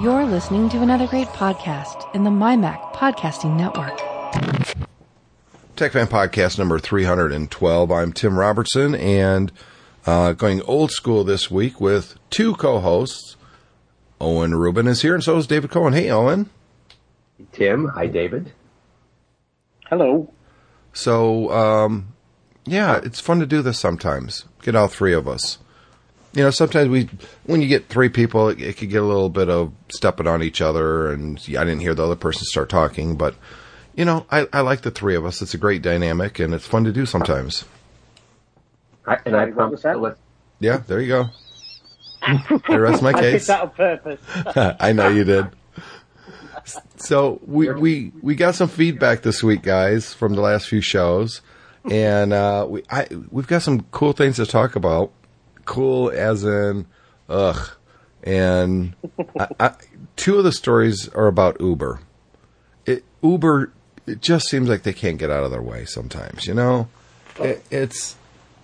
You're listening to another great podcast in the MyMac Podcasting Network. Tech Fan Podcast number 312. I'm Tim Robertson and uh, going old school this week with two co hosts. Owen Rubin is here, and so is David Cohen. Hey, Owen. Tim. Hi, David. Hello. So, um, yeah, it's fun to do this sometimes. Get all three of us. You know, sometimes we, when you get three people, it, it could get a little bit of stepping on each other, and I didn't hear the other person start talking, but you know, I, I like the three of us. It's a great dynamic, and it's fun to do sometimes. I, and I promise that? Yeah, there you go. I rest my case. I did that on purpose. I know you did. So we, we we got some feedback this week, guys, from the last few shows, and uh, we I we've got some cool things to talk about. Cool as in, ugh, and I, I, two of the stories are about Uber. It, Uber, it just seems like they can't get out of their way sometimes. You know, it, it's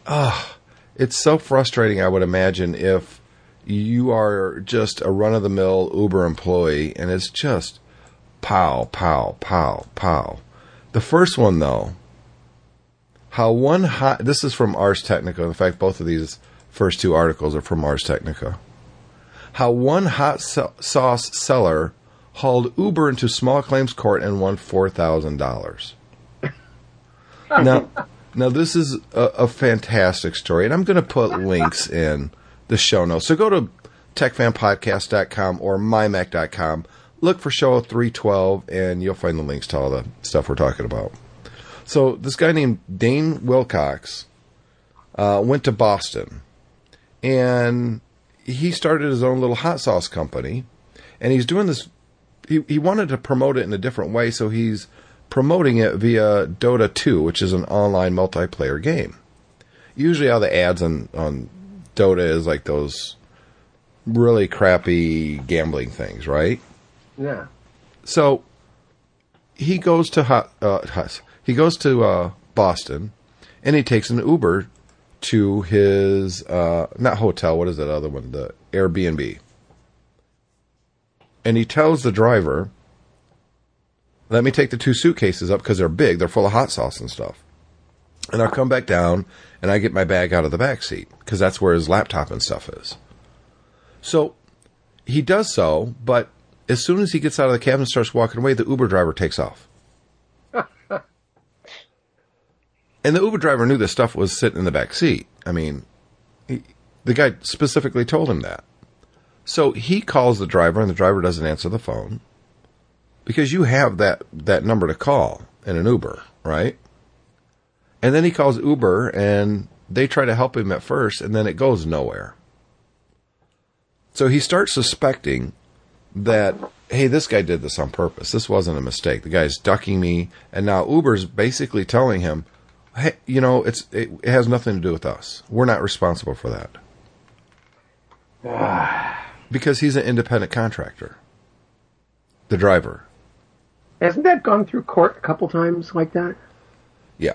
ah, it's so frustrating. I would imagine if you are just a run of the mill Uber employee, and it's just pow, pow, pow, pow. The first one, though, how one hot, this is from Ars Technica. In fact, both of these first two articles are from Ars Technica. How one hot sa- sauce seller hauled Uber into small claims court and won $4,000. now, now, this is a, a fantastic story, and I'm going to put links in the show notes. So go to techfanpodcast.com or mymac.com. Look for show 312, and you'll find the links to all the stuff we're talking about. So this guy named Dane Wilcox uh, went to Boston, and he started his own little hot sauce company, and he's doing this. He he wanted to promote it in a different way, so he's promoting it via Dota 2, which is an online multiplayer game. Usually, all the ads on on Dota is like those really crappy gambling things, right? yeah. So he goes to hot, uh, he goes to uh, Boston, and he takes an Uber to his uh, not hotel. What is that other one? The Airbnb. And he tells the driver, "Let me take the two suitcases up because they're big. They're full of hot sauce and stuff." And I'll come back down and I get my bag out of the back seat because that's where his laptop and stuff is. So he does so, but as soon as he gets out of the cab and starts walking away, the Uber driver takes off. And the Uber driver knew this stuff was sitting in the back seat. I mean, he, the guy specifically told him that. So he calls the driver, and the driver doesn't answer the phone because you have that that number to call in an Uber, right? And then he calls Uber, and they try to help him at first, and then it goes nowhere. So he starts suspecting that hey, this guy did this on purpose. This wasn't a mistake. The guy's ducking me, and now Uber's basically telling him, hey, you know, it's it, it has nothing to do with us. We're not responsible for that because he's an independent contractor. The driver, Hasn't that gone through court a couple times like that? yeah.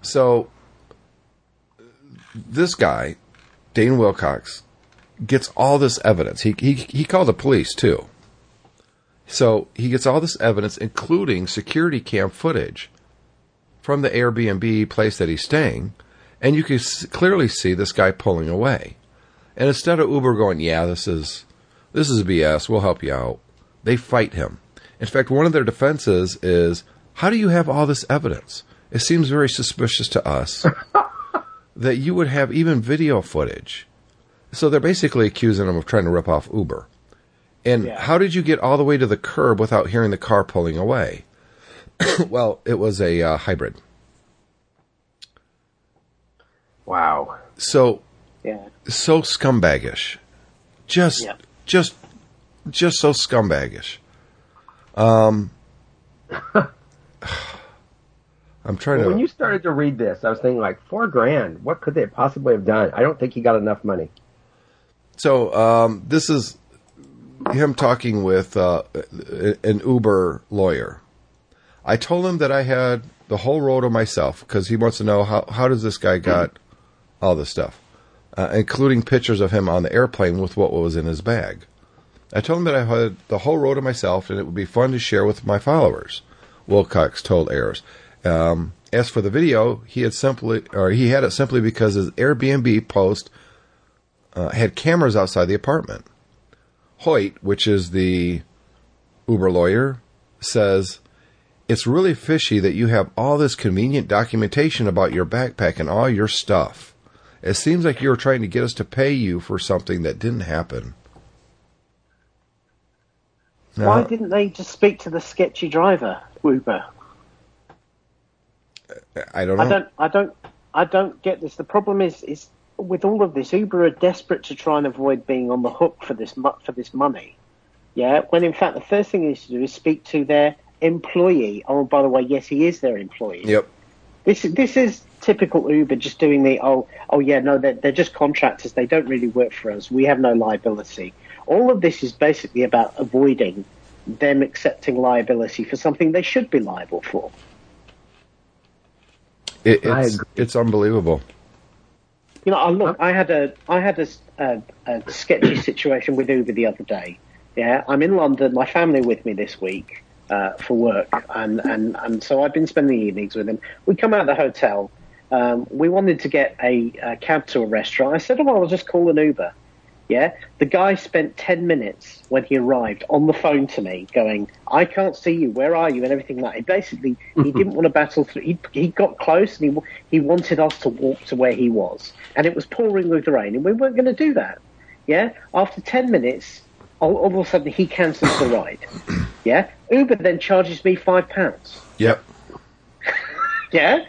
So this guy, Dane Wilcox, gets all this evidence. He he he called the police too. So he gets all this evidence, including security cam footage from the Airbnb place that he's staying, and you can s- clearly see this guy pulling away. And instead of Uber going, "Yeah, this is this is BS. We'll help you out," they fight him. In fact, one of their defenses is, "How do you have all this evidence? It seems very suspicious to us that you would have even video footage." So they're basically accusing him of trying to rip off Uber. And Yeah. how did you get all the way to the curb without hearing the car pulling away? well, it was a uh, hybrid. Wow. So Yeah. so scumbaggish. Just just just so scumbaggish. Um I'm trying Well, to when you started to read this, I was thinking like four grand. What could they possibly have done? I don't think he got enough money. So um, this is him talking with uh, an Uber lawyer. I told him that I had the whole row to myself because he wants to know how how does this guy got all this stuff, uh, including pictures of him on the airplane with what was in his bag. I told him that I had the whole road to myself and it would be fun to share with my followers. Wilcox told Ars. Um, as for the video, he had simply, or he had it simply because his Airbnb post uh, had cameras outside the apartment. Hoyt, which is the Uber lawyer, says it's really fishy that you have all this convenient documentation about your backpack and all your stuff. It seems like you were trying to get us to pay you for something that didn't happen. Why didn't they just speak to the sketchy driver, Uber? I don't know. I don't, I don't, I don't get this. The problem is, is with all of this, Uber are desperate to try and avoid being on the hook for this for this money. Yeah, when in fact the first thing they need to do is speak to their employee. Oh, by the way, yes, he is their employee. Yep. This is this is typical Uber just doing the oh oh yeah no they're they're just contractors they don't really work for us we have no liability. All of this is basically about avoiding them accepting liability for something they should be liable for. It, I it's, it's unbelievable. You know, I look, I had a, I had a, a, a sketchy situation with Uber the other day. Yeah, I'm in London, my family with me this week uh, for work, and, and, and so I've been spending evenings with him. We come out of the hotel. Um, we wanted to get a, a cab to a restaurant. I said, "Oh, well, I'll just call an Uber." Yeah, the guy spent ten minutes when he arrived on the phone to me, going, "I can't see you. Where are you?" and everything like. that. Basically, he didn't want to battle through. He he got close and he he wanted us to walk to where he was, and it was pouring with the rain, and we weren't going to do that. Yeah, after ten minutes, all, all of a sudden he cancels the ride. Yeah, Uber then charges me five pounds. Yep. Yeah.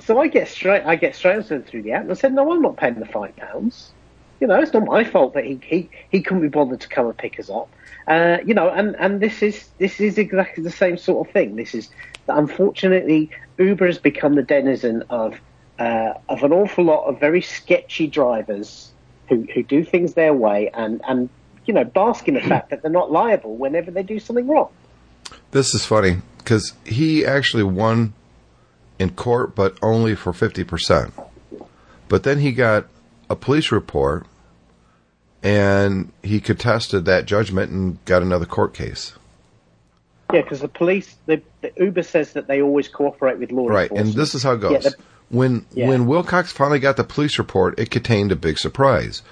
So I get straight, I get straight through the app and I said, no, I'm not paying the five pounds. You know, it's not my fault that he, he, he couldn't be bothered to come and pick us up. Uh, you know, and, and this is, this is exactly the same sort of thing. This is, that unfortunately, Uber has become the denizen of, uh, of an awful lot of very sketchy drivers who, who do things their way and, and, you know, bask in the fact that they're not liable whenever they do something wrong. This is funny because he actually won in court, but only for 50%. But then he got a police report and he contested that judgment and got another court case. Yeah, because the police, the, the Uber says that they always cooperate with law Right, and this is how it goes. Yeah, the- when Yeah. when Wilcox finally got the police report, it contained a big surprise.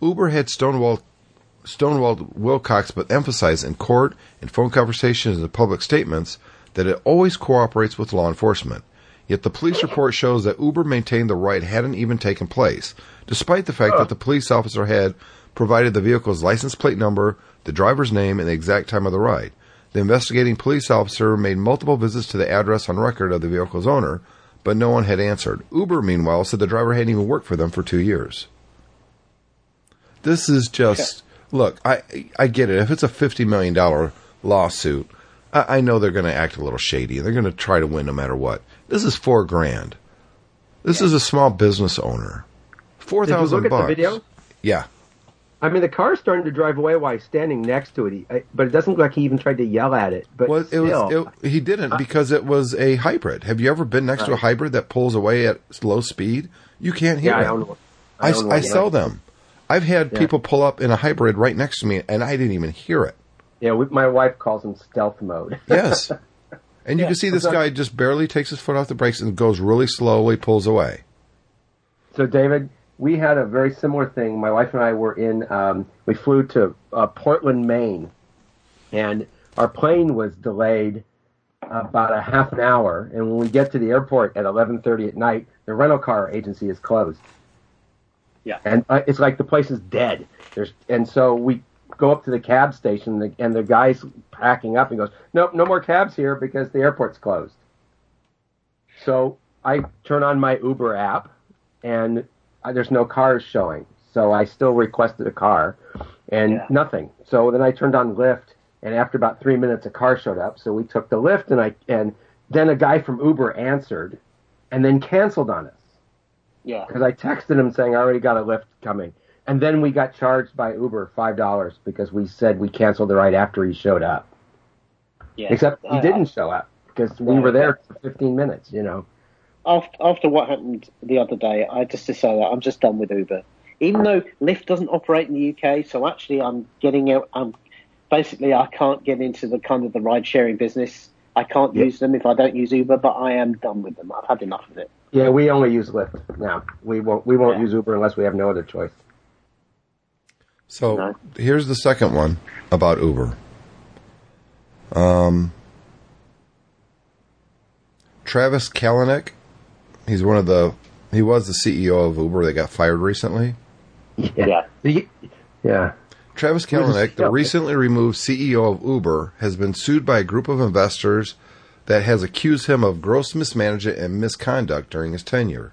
Uber had stonewalled stonewalled Wilcox, but emphasized in court, in phone conversations, and public statements that it always cooperates with law enforcement. Yet the police report shows that Uber maintained the ride hadn't even taken place, despite the fact that the police officer had provided the vehicle's license plate number, the driver's name, and the exact time of the ride. The investigating police officer made multiple visits to the address on record of the vehicle's owner, but no one had answered. Uber, meanwhile, said the driver hadn't even worked for them for two years. This is just look. I I get it. If it's a fifty million dollar lawsuit, I, I know they're going to act a little shady they're going to try to win no matter what. This is four grand. This is a small business owner. Four Did you thousand look at bucks. the video? Yeah. I mean, the car's starting to drive away while he's standing next to it, he, I, but it doesn't look like he even tried to yell at it. But Well, it still, was. It, he didn't uh, because it was a hybrid. Have you ever been next to a hybrid that pulls away at low speed? You can't hear yeah, I it. I, I one, sell them. I've had Yeah. people pull up in a hybrid right next to me, and I didn't even hear it. Yeah, we, my wife calls him stealth mode. Yes. And you can see this So- guy just barely takes his foot off the brakes and goes really slowly, pulls away. So, David, we had a very similar thing. My wife and I were in. Um, we flew to uh, Portland, Maine, and our plane was delayed about a half an hour. And when we get to the airport at 11:30 at night, the rental car agency is closed. Yeah. and uh, it's like the place is dead. There's and so we go up to the cab station, and the, and the guy's packing up and goes, "Nope, no more cabs here because the airport's closed." So I turn on my Uber app, and uh, there's no cars showing. So I still requested a car, and Yeah. nothing. So then I turned on Lyft, and after about three minutes, a car showed up. So we took the Lyft, and I and then a guy from Uber answered, and then canceled on us Yeah. because I texted him saying I already got a Lyft coming, and then we got charged by Uber five dollars because we said we canceled the ride after he showed up. Yeah. Except he Uh, didn't show up because we Yeah, were there for 15 minutes. You know. after, after what happened the other day, I just decided I'm just done with Uber. Even though Lyft doesn't operate in the UK, so actually I'm getting out. I'm basically I can't get into the kind of the ride sharing business. I can't use them if I don't use Uber, but I am done with them. I've had enough of it. Yeah, we only use Lyft now. We won't we won't Yeah. use Uber unless we have no other choice. So No. here's the second one about Uber. Um, Travis Kalanick, he's one of the he was the CEO of Uber that got fired recently. Yeah. The- yeah. Travis Kalanick, the recently removed CEO of Uber, has been sued by a group of investors that has accused him of gross mismanagement and misconduct during his tenure.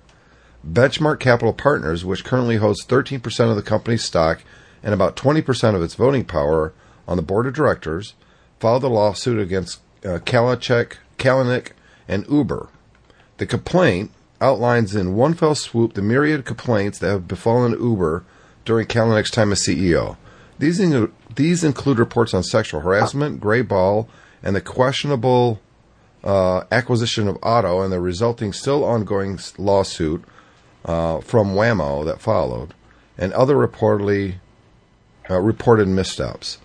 Benchmark Capital Partners, which currently holds 13% of the company's stock and about 20% of its voting power on the board of directors, filed a lawsuit against uh, Kalachek, Kalanick, and Uber. The complaint outlines in one fell swoop the myriad complaints that have befallen Uber during Kalanick's time as CEO. These, in, these include reports on sexual harassment, Greyball, and the questionable uh, acquisition of Otto and the resulting still ongoing lawsuit uh, from Waymo that followed, and other reportedly uh, reported missteps.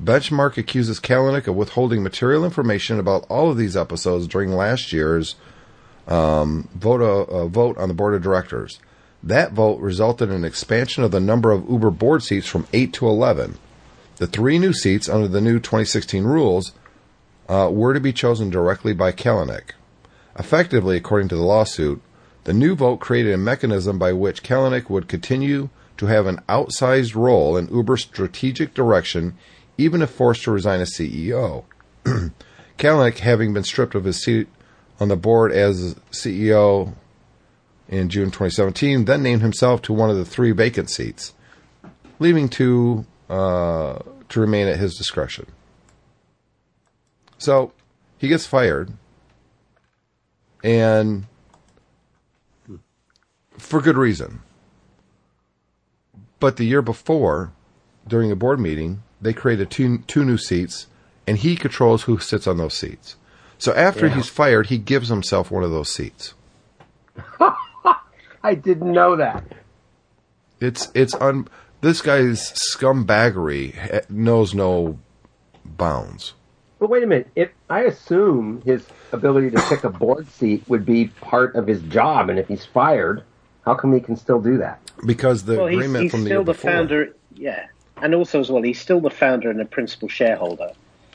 Benchmark accuses Kalanick of withholding material information about all of these episodes during last year's um, vote, uh, vote on the board of directors. That vote resulted in an expansion of the number of Uber board seats from 8 to 11. The three new seats under the new 2016 rules uh, were to be chosen directly by Kalanick. Effectively, according to the lawsuit, the new vote created a mechanism by which Kalanick would continue to have an outsized role in Uber's strategic direction, even if forced to resign as CEO. Kalanick, having been stripped of his seat on the board as CEO in June 2017, then named himself to one of the three vacant seats, leaving two uh, to remain at his discretion. So he gets fired, and for good reason. But the year before, during a board meeting, they created two two new seats, and he controls who sits on those seats. So after Yeah. he's fired, he gives himself one of those seats. I didn't know that. It's it's un. This guy's scumbaggery knows no bounds. But wait a minute. If I assume his ability to pick a board seat would be part of his job, and if he's fired, how come he can still do that? because the Well, he's, agreement he's from the still year the before. founder. Yeah, and also as well, he's still the founder and the principal shareholder.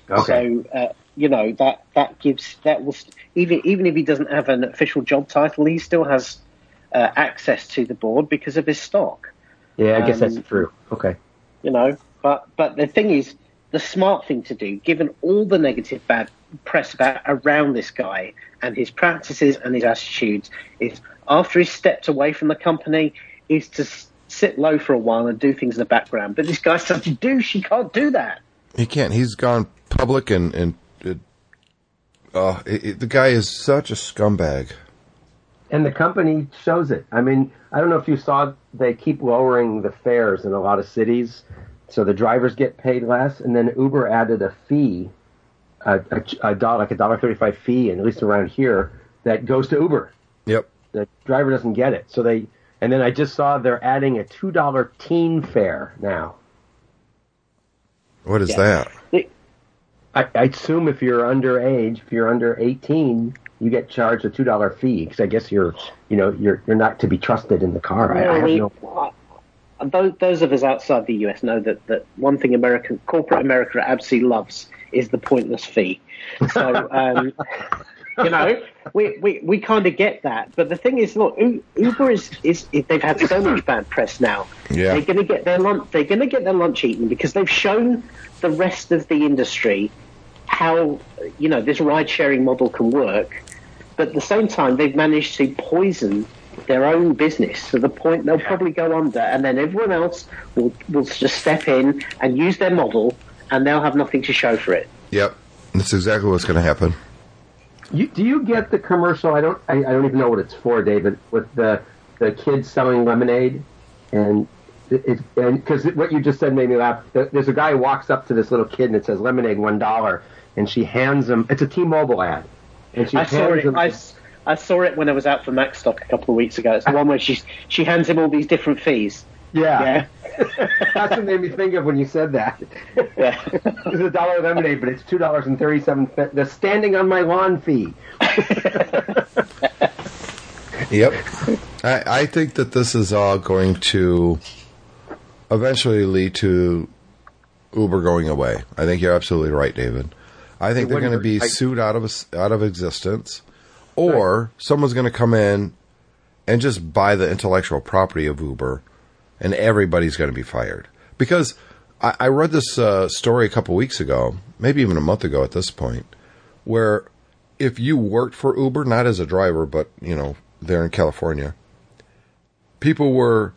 Okay. So uh, you know that that gives that will st- even even if he doesn't have an official job title, he still has uh, access to the board because of his stock. yeah, I guess um, that's true. Okay. You know, but but the thing is, the smart thing to do, given all the negative bad press about around this guy and his practices and his attitudes, is after he stepped away from the company, is to sit low for a while and do things in the background. But this guy's such a douche; he can't do that. He can't. He's gone public and and it, uh, it, it- the guy is such a scumbag. And the company shows it. I mean, I don't know if you saw they keep lowering the fares in a lot of cities, so the drivers get paid less, and then Uber added a fee, a, a, a dollar, like a dollar thirty-five fee, and at least around here, that goes to Uber. Yep. The driver doesn't get it, so they. And then I just saw they're adding a two dollar teen fare now. What is Yeah. that? It- I, I assume if you're underage, if you're under eighteen, you get charged a two dollar fee because I guess you're, you know, you're you're not to be trusted in the car. I, I have we- no. uh, those, those of us outside the US know that, that one thing American corporate America absolutely loves is the pointless fee. So um, you know, we, we, we kind of get that. But the thing is, look, Uber is, is they've had so much bad press now. Yeah. They're going to get their lunch. They're going to get their lunch eaten because they've shown the rest of the industry how you know this ride sharing model can work. But at the same time, they've managed to poison their own business to the point they'll probably go under, and then everyone else will will just step in and use their model, and they'll have nothing to show for it. Yep. That's exactly what's going to happen. You, do you get the commercial? I don't. I, I don't even know what it's for, David. With the the kids selling lemonade, and and because what you just said made me laugh. There's a guy who walks up to this little kid and it says lemonade one dollar, and she hands him. It's a T-Mobile ad, and she I hands saw it. him. I, s- I saw it when I was out for Macstock a couple of weeks ago. It's the one where she she hands him all these different fees. Yeah. Yeah. That's what made me think of when you said that. yeah. It's a dollar lemonade, but it's two dollars and and thirty-seven cents. The standing on my lawn fee. Yep. I, I think that this is all going to eventually lead to Uber going away. I think you're absolutely right, David. I think It they're going to be I- sued out of out of existence, or someone's going to come in and just buy the intellectual property of Uber, and everybody's going to be fired. Because I, I read this uh, story a couple weeks ago, maybe even a month ago at this point, where if you worked for Uber, not as a driver, but you know, there in California, people were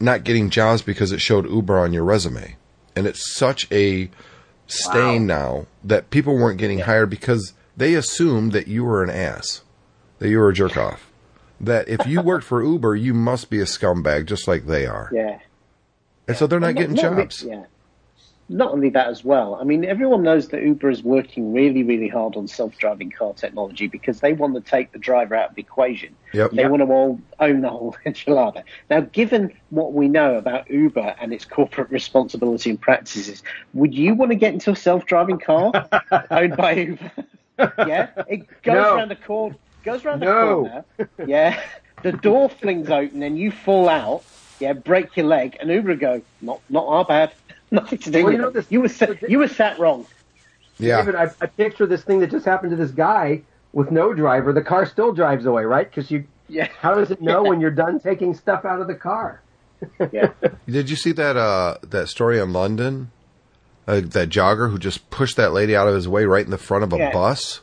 not getting jobs because it showed Uber on your resume. And it's such a stain now that people weren't getting hired because they assumed that you were an ass, that you were a jerk off. That if you worked for Uber, you must be a scumbag just like they are. Yeah. And so they're not getting Not only- jobs. yeah. Not only that as well. I mean, everyone knows that Uber is working really, really hard on self-driving car technology because they want to take the driver out of the equation. Yep. They want to all own the whole enchilada. Now, given what we know about Uber and its corporate responsibility and practices, would you want to get into a self-driving car owned by Uber? yeah, it goes No. around the corner. Goes around the No. corner. Yeah, the door flings open and you fall out. Yeah, break your leg, and Uber go, not not our bad. Nothing to do Well, with you know it. this- You were sat, you were sat wrong. Yeah. David, I, I picture this thing that just happened to this guy with no driver. The car still drives away, right? Because you, Yeah. how does it know when you're done taking stuff out of the car? Yeah. Did you see that uh, that story in London? Uh, that jogger who just pushed that lady out of his way right in the front of a Yeah. bus?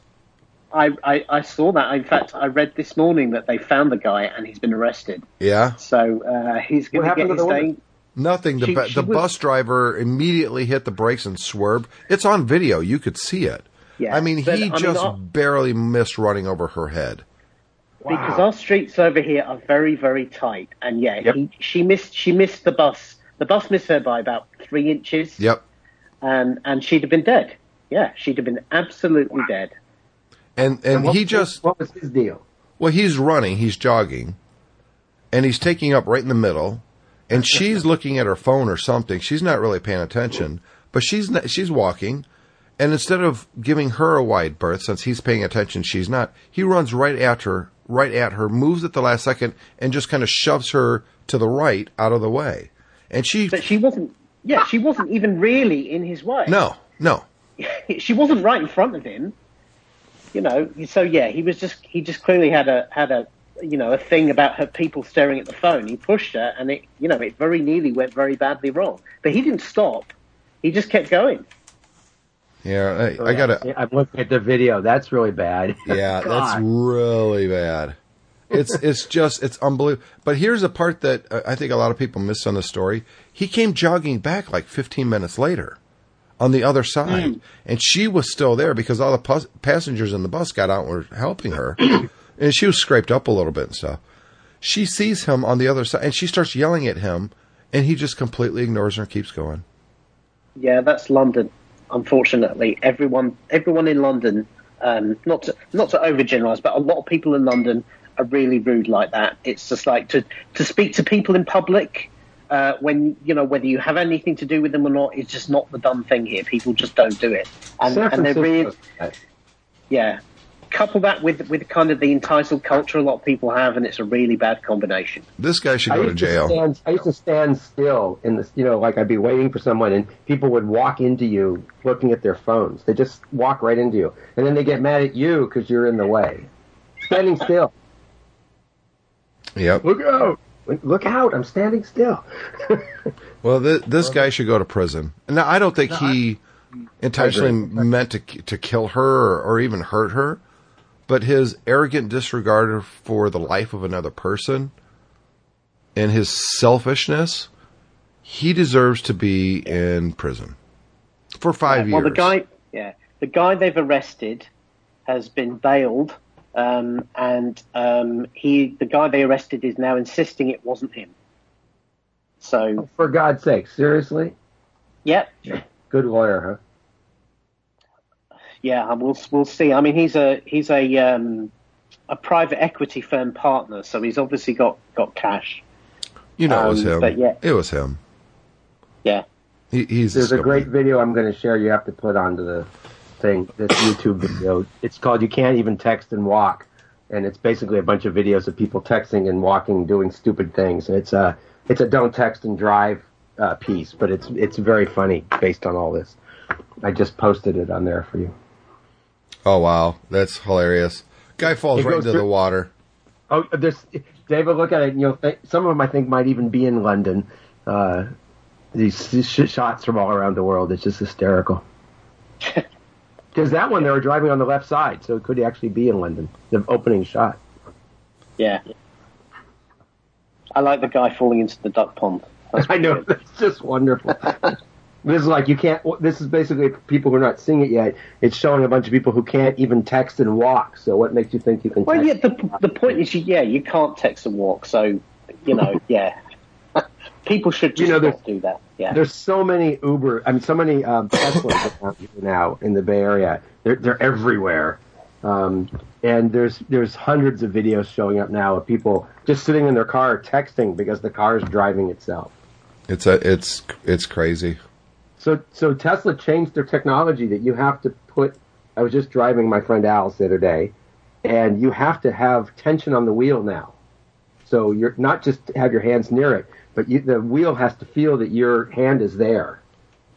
I, I, I saw that. In fact, I read this morning that they found the guy and he's been arrested. Yeah. So uh, he's going to happened get to his the day. Woman? Nothing. The, She- she the was- bus driver immediately hit the brakes and swerved. It's on video. You could see it. Yeah, I mean, but, he I mean, just barely missed running over her head. because our streets over here are very very tight and yeah Yep. he, she missed she missed the bus the bus missed her by about three inches Yep. and and she'd have been dead yeah she'd have been absolutely dead And and What he was just his, what was his deal? well, he's running, he's jogging, and he's taking up right in the middle, and she's looking at her phone or something. She's not really paying attention, but she's not, she's walking, and instead of giving her a wide berth, since he's paying attention, she's not. He runs right at her, right at her, moves at the last second, and just kind of shoves her to the right out of the way, and she but she wasn't yeah she wasn't even really in his way no no she wasn't right in front of him you know so yeah he was just he just clearly had a had a you know a thing about her people staring at the phone he pushed her and it you know it very nearly went very badly wrong but he didn't stop he just kept going yeah I, I gotta I'm looking at the video. That's really bad. Yeah, that's really bad. It's it's just it's unbelievable. But here's a part that uh, I think a lot of people missed on the story. He came jogging back like 15 minutes later on the other side, and she was still there because all the pus- passengers in the bus got out and were helping her, and she was scraped up a little bit and stuff. She sees him on the other side, and she starts yelling at him, and he just completely ignores her and keeps going. Yeah, that's London. Unfortunately, everyone everyone in London, um, not to not to overgeneralize, but a lot of people in London are really rude like that. It's just like to to speak to people in public uh, when you know whether you have anything to do with them or not is just not the done thing here. People just don't do it, and and they're really yeah. Couple that with with kind of the entitled culture a lot of people have, and it's a really bad combination. This guy should I go to used jail. stand, I used to stand still in this, you know, like I'd be waiting for someone, and people would walk into you looking at their phones. They just walk right into you, and then they get mad at you because you're in the way. Standing still. Yep. Look out! Look out! I'm standing still. Well, th- this guy should go to prison. Now, I don't think he intentionally meant to to kill her or, or even hurt her, but his arrogant disregard for the life of another person and his selfishness, he deserves to be in prison for five Well, years. Well, the guy, yeah, the guy they've arrested has been bailed, um, and um, he, the guy they arrested, is now insisting it wasn't him. So, For God's sake, seriously? yeah, Good lawyer, yeah, we'll we'll see. I mean, he's a he's a um, a private equity firm partner, so he's obviously got got cash. You know, it was Um, him. but yeah. It was him. Yeah. He, he's There's a scumbag. great video I'm going to share. You have to put onto the thing. This YouTube video. It's called "You Can't Even Text and Walk," and it's basically a bunch of videos of people texting and walking, doing stupid things. And it's a it's a don't text and drive uh, piece, but it's it's very funny based on all this. I just posted it on there for you. Oh wow, that's hilarious. Guy falls It right goes into the water. Oh there's David. Look at it. and You'll think some of them I think might even be in London. Uh, these, these sh- shots from all around the world. It's just hysterical. Because that one they were driving on the left side, so it could actually be in London. The opening shot. Yeah. I like the guy falling into the duck pond. That's I know good. that's just wonderful. this is like you can't. This is basically people who are not seeing it yet. It's showing a bunch of people who can't even text and walk. So what makes you think you can? Well, text? yeah. The the point is, you- yeah, you can't text and walk. So, you know, yeah. People should just You know, not there's- do that. Yeah. There's so many Uber, I mean, so many um, Teslas around now in the Bay Area. They're they're everywhere, um, and there's there's hundreds of videos showing up now of people just sitting in their car texting because the car is driving itself. It's a it's it's crazy. So so Tesla changed their technology that you have to put. I was just driving my friend Al's the other day, and you have to have tension on the wheel now. So you're not just have your hands near it, but you, the wheel has to feel that your hand is there.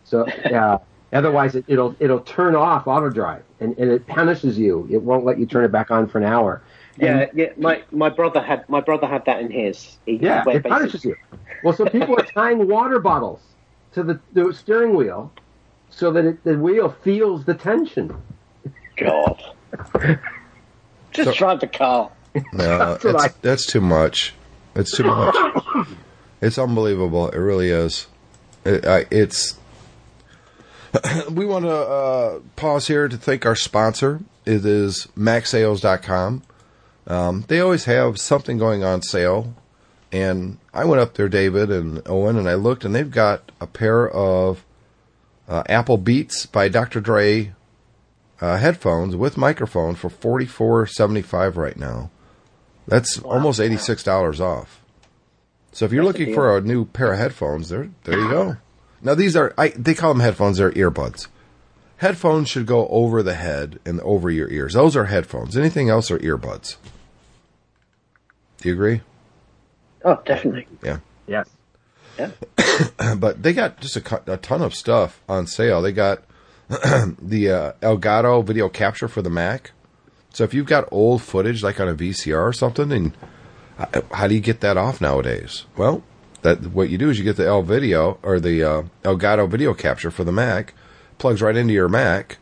So uh, otherwise, it, it'll it'll turn off auto drive, and, and it punishes you. It won't let you turn it back on for an hour. yeah, yeah. My my brother had my brother had that in his. He, Yeah, it punishes you. Well, so people are tying water bottles to the, the steering wheel so that it, the wheel feels the tension. God. Just So- drive the car. No, That's that's, I- that's too much. It's too much. it's unbelievable. It really is. It, I, it's. we want to uh, pause here to thank our sponsor. It is MacSales.com. Um, they always have something going on sale, and I went up there, David and Owen, and I looked, and they've got a pair of uh, Apple Beats by Dr. Dre uh, headphones with microphone for forty four seventy five right now. That's almost eighty six dollars off. So if you're That's looking deal. for a new pair of headphones, there there you go. Now these are I, they call them headphones. They're earbuds. Headphones should go over the head and over your ears. Those are headphones. Anything else are earbuds. Do you agree? Oh, definitely. Yeah. Yes. Yeah. but they got just a, a ton of stuff on sale. They got the uh, Elgato video capture for the Mac. So if you've got old footage, like on a VCR or something, and h- how do you get that off nowadays? Well, that what you do is you get the L video or the uh, Elgato video capture for the Mac, plugs right into your Mac.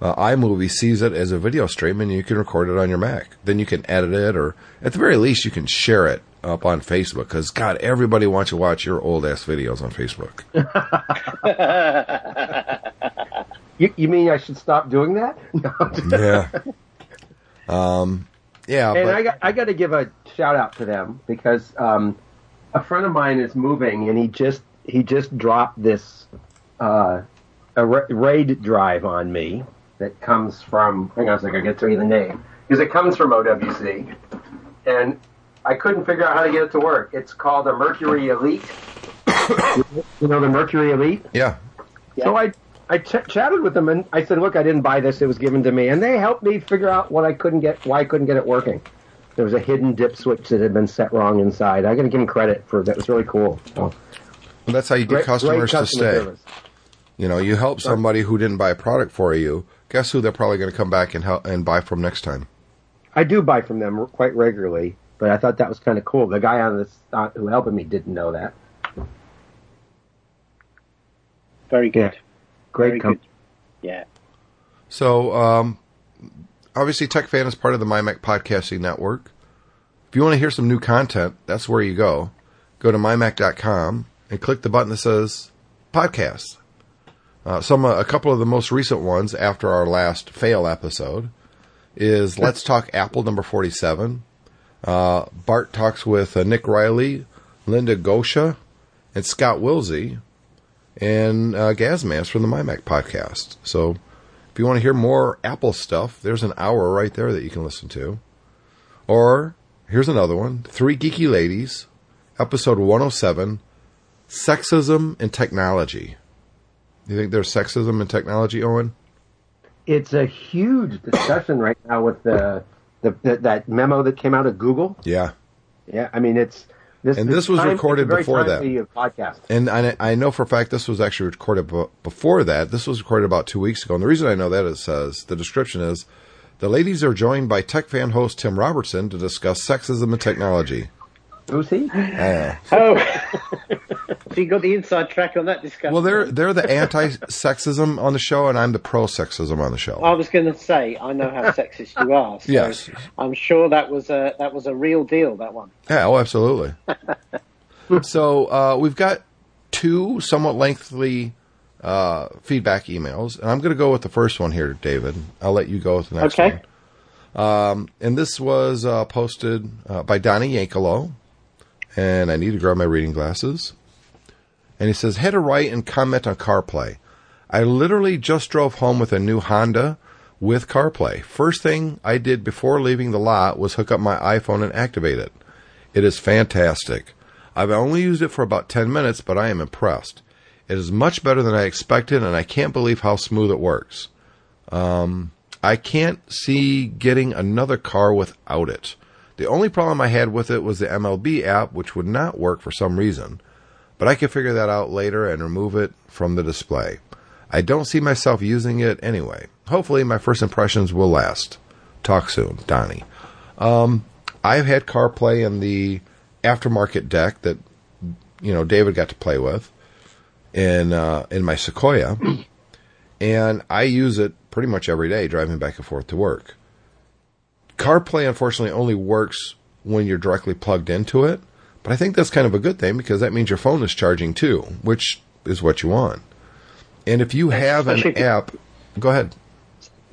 Uh, iMovie sees it as a video stream, and you can record it on your Mac. Then you can edit it, or at the very least, you can share it up on Facebook. Because God, everybody wants to watch your old ass videos on Facebook. You, you mean I should stop doing that? No. yeah. Um. Yeah. and but, I got I got to give a shout out to them because um, a friend of mine is moving and he just he just dropped this uh, a RAID drive on me that comes from hang on a second I get to you the name because it comes from OWC and I couldn't figure out how to get it to work. It's called a Mercury Elite. you know the Mercury Elite. yeah. So I I ch- chatted with them and I said, "Look, I didn't buy this; it was given to me." And they helped me figure out what I couldn't get, why I couldn't get it working. There was a hidden dip switch that had been set wrong inside. I got to give them credit for that. It was really cool. So, Well, that's how you get great- customers great to stay. service. You know, you help somebody who didn't buy a product for you. Guess who they're probably going to come back and help and buy from next time? I do buy from them quite regularly, but I thought that was kind of cool. The guy on this uh, who helped me didn't know that. Very good. Great Very company. good. Yeah. So, um, obviously, TechFan is part of the MyMac Podcasting Network. If you want to hear some new content, that's where you go. Go to mymac.com and click the button that says podcast. Uh, some, uh, a couple of the most recent ones after our last fail episode is Let's Talk Apple number 47. Uh, Bart talks with uh, Nick Riley, Linda Gosha, and Scott Wilsey, and uh, Gazmans from the MyMac podcast. So, if you want to hear more Apple stuff, there's an hour right there that you can listen to. Or here's another one: Three Geeky Ladies, episode 107 Sexism and Technology. You think there's sexism in technology, Owen? It's a huge discussion right now with the, the, that memo that came out of Google. Yeah. Yeah, I mean it's this. And it's this was time- recorded it's a very before that. Uh, podcast. And I, I know for a fact this was actually recorded b- before that. This was recorded about two weeks ago. And the reason I know that is says the description is the ladies are joined by tech fan host Tim Robertson to discuss sexism and technology. Who's he? Uh, Oh, so you got the inside track on that discussion. well, they're they're the anti-sexism on the show, and I'm the pro-sexism on the show. I was going to say I know how sexist you are. So Yes. I'm sure that was a that was a real deal. That one. Yeah, oh, absolutely. so uh, we've got two somewhat lengthy uh, feedback emails, and I'm going to go with the first one here, David. I'll let you go with the next one. Okay. one. Um, and this was uh, posted uh, by Donnie Yankelo, and I need to grab my reading glasses. And he says, "Had to write and comment on CarPlay. I literally just drove home with a new Honda with CarPlay. First thing I did before leaving the lot was hook up my iPhone and activate it. It is fantastic. I've only used it for about 10 minutes, but I am impressed. It is much better than I expected, and I can't believe how smooth it works. Um, I can't see getting another car without it. The only problem I had with it was the MLB app, which would not work for some reason, but I could figure that out later and remove it from the display. I don't see myself using it anyway. Hopefully, my first impressions will last. Talk soon, Donnie. Um, I've had CarPlay in the aftermarket deck that you know David got to play with in uh, in my Sequoia, and I use it pretty much every day driving back and forth to work. CarPlay unfortunately only works when you're directly plugged into it, but I think that's kind of a good thing because that means your phone is charging too, which is what you want. And if you have an Especially you- app, go ahead.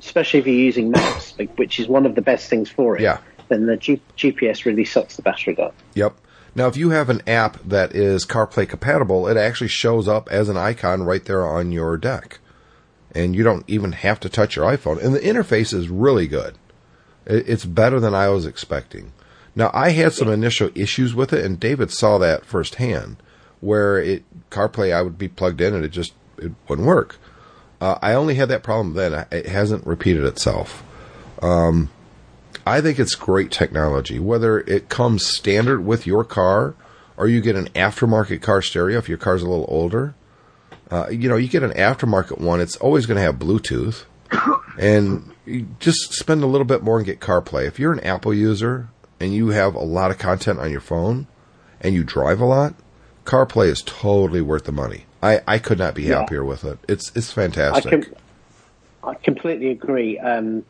especially if you're using maps, which is one of the best things for it. Yeah. Then the G- GPS really sucks the battery up. Yep. Now, if you have an app that is CarPlay compatible, it actually shows up as an icon right there on your deck. And you don't even have to touch your iPhone. And the interface is really good. It- It's better than I was expecting. Now, I had some initial issues with it, and David saw that firsthand, where it CarPlay I would be plugged in and it just it wouldn't work. Uh, I only had that problem then. It hasn't repeated itself. I think it's great technology. Whether it comes standard with your car or you get an aftermarket car stereo if your car's a little older, uh, you know, you get an aftermarket one, it's always going to have Bluetooth. And just spend a little bit more and get CarPlay. If you're an Apple user and you have a lot of content on your phone and you drive a lot, CarPlay is totally worth the money. I, I could not be Yeah. happier with it. It's it's I fantastic. com- I completely agree. Um,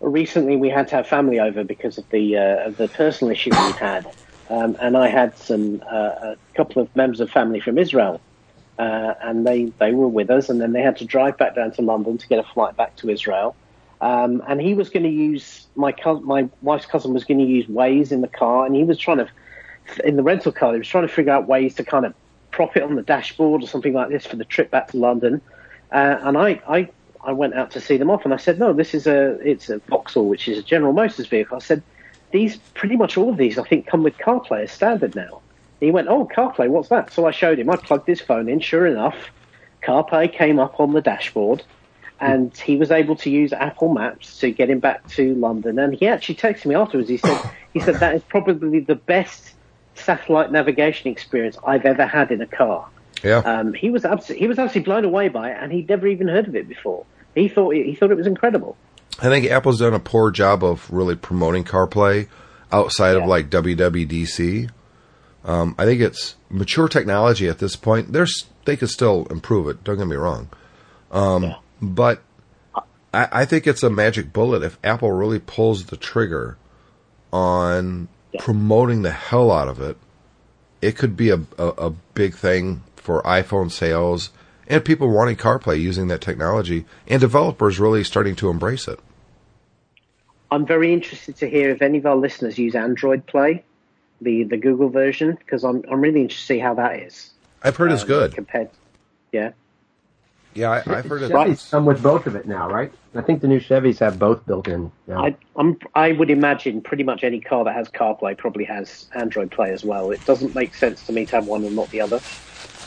recently, we had to have family over because of the uh, of the personal issue we had, um, and I had some uh, a couple of members of family from Israel, uh, and they they were with us, and then they had to drive back down to London to get a flight back to Israel. Um, and he was going to use my my wife's cousin was going to use Waze in the car, and he was trying to in the rental car. He was trying to figure out ways to kind of prop it on the dashboard or something like this for the trip back to London. Uh, and I, I, I went out to see them off, and I said, no, this is a, it's a Vauxhall, which is a General Motors vehicle. I said, these, pretty much all of these, I think, come with CarPlay as standard now. He went, oh, CarPlay, what's that? So I showed him. I plugged his phone in. Sure enough, CarPlay came up on the dashboard, and he was able to use Apple Maps to get him back to London. And he actually texted me afterwards. He said, he said that is probably the best satellite navigation experience I've ever had in a car. yeah. Um, he was absolutely he was absolutely blown away by it, and he'd never even heard of it before. He thought he thought it was incredible. I think Apple's done a poor job of really promoting CarPlay outside of like WWDC. Um, I think it's mature technology at this point. There's they could still improve it. Don't get me wrong, um, but I, I think it's a magic bullet if Apple really pulls the trigger on promoting the hell out of it. It could be a, a, a big thing for iPhone sales and people wanting CarPlay using that technology, and developers really starting to embrace it. I'm very interested to hear if any of our listeners use Android Play, the the Google version, because I'm I'm really interested to see how that is I've heard it's um, good. compared. Yeah, Yeah, I, I've heard of Chevys come with both of it now, right? I think the new Chevys have both built in. Now. I, I'm, I would imagine pretty much any car that has CarPlay probably has Android Play as well. It doesn't make sense to me to have one and not the other.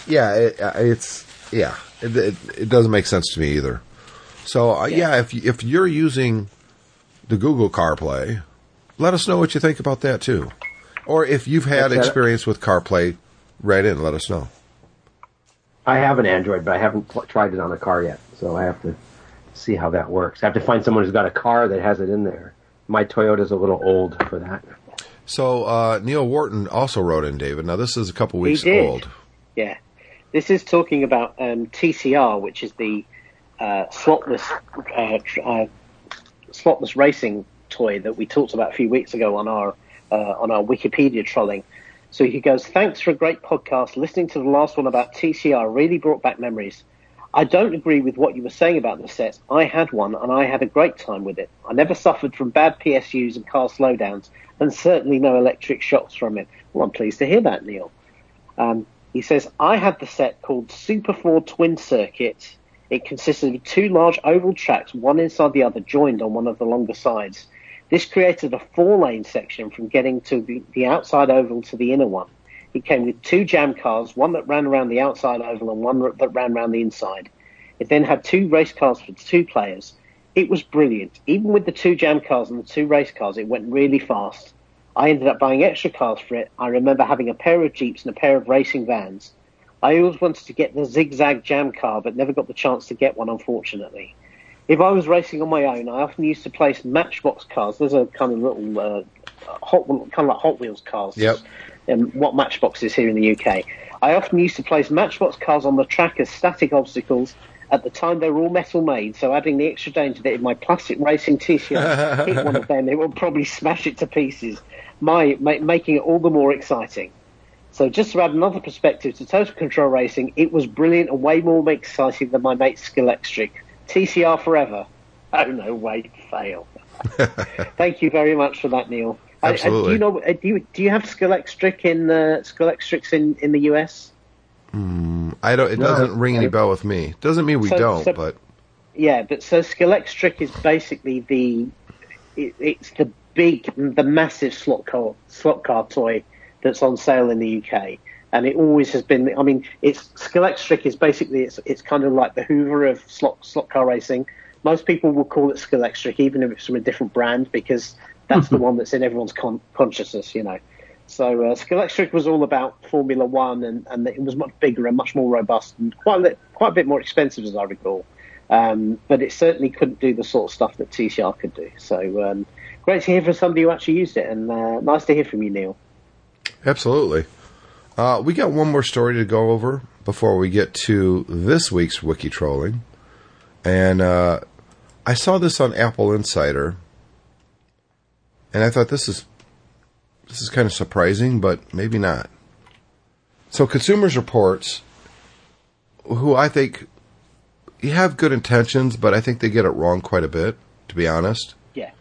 Yeah, it, uh, it's yeah, it, it, it doesn't make sense to me either. So uh, yeah. Yeah. if if you're using the Google CarPlay, let us know what you think about that too. Or if you've had What's that? experience with CarPlay, write in. Let us know. I have an Android, but I haven't pl- tried it on a car yet, so I have to see how that works. I have to find someone who's got a car that has it in there. My Toyota's a little old for that. So uh, Neil Wharton also wrote in, David. Now this is a couple weeks old. Yeah. This is talking about um, TCR, which is the uh, slotless uh, tr- uh, slotless racing toy that we talked about a few weeks ago on our uh, on our Wikipedia trolling. So he goes, "Thanks for a great podcast. Listening to the last one about TCR really brought back memories. I don't agree with what you were saying about the sets. I had one and I had a great time with it. I never suffered from bad PSUs and car slowdowns, and certainly no electric shocks from it. Well, I'm pleased to hear that, Neil." Um, he says, I had the set called Super 4 Twin Circuit. It consisted of two large oval tracks, one inside the other, joined on one of the longer sides. This created a four lane section from getting to the, the outside oval to the inner one. It came with two jam cars, one that ran around the outside oval and one that ran around the inside. It then had two race cars for two players. It was brilliant. Even with the two jam cars and the two race cars, it went really fast. I ended up buying extra cars for it. I remember having a pair of Jeeps and a pair of racing vans. I always wanted to get the zigzag jam car, but never got the chance to get one, unfortunately. If I was racing on my own, I often used to place Matchbox cars. There's a kind of little uh, hot, kind of like Hot Wheels cars. Yep. Um, what Matchbox is here in the UK. I often used to place Matchbox cars on the track as static obstacles. At the time, they were all metal made, so adding the extra danger that if my plastic racing T-shirt hit one of them, it would probably smash it to pieces. My ma- making it all the more exciting. So just to add another perspective to Total Control Racing, it was brilliant and way more exciting than my mate Scalextric. TCR forever. Oh no, wait, fail. Thank you very much for that, Neil. Uh, uh, Absolutely. do you know? uh, Do you do you have Scalextric in uh, Scalextrics in in the US? I don't. It No, doesn't ring any bell with me. Doesn't mean we So- don't, so- but Yeah, but so Scalextric is basically the it, it's the big, the massive slot car slot car toy that's on sale in the UK, and it always has been. I mean, it's Scalextric is basically it's it's kind of like the Hoover of slot slot car racing. Most people will call it Scalextric, even if it's from a different brand, because that's the one that's in everyone's con- consciousness, you know. So uh, was all about Formula One, and, and it was much bigger and much more robust, and quite a, li- quite a bit more expensive, as I recall. Um, but it certainly couldn't do the sort of stuff that TCR could do. So um, great to hear from somebody who actually used it, and uh, nice to hear from you, Neil. absolutely. Uh, we got one more story to go over before we get to this week's wiki trolling, and uh, I saw this on Apple Insider, and I thought this is this is kind of surprising, but maybe not. So, Consumers Reports, who I think you have good intentions, but I think they get it wrong quite a bit, to be honest. Yeah,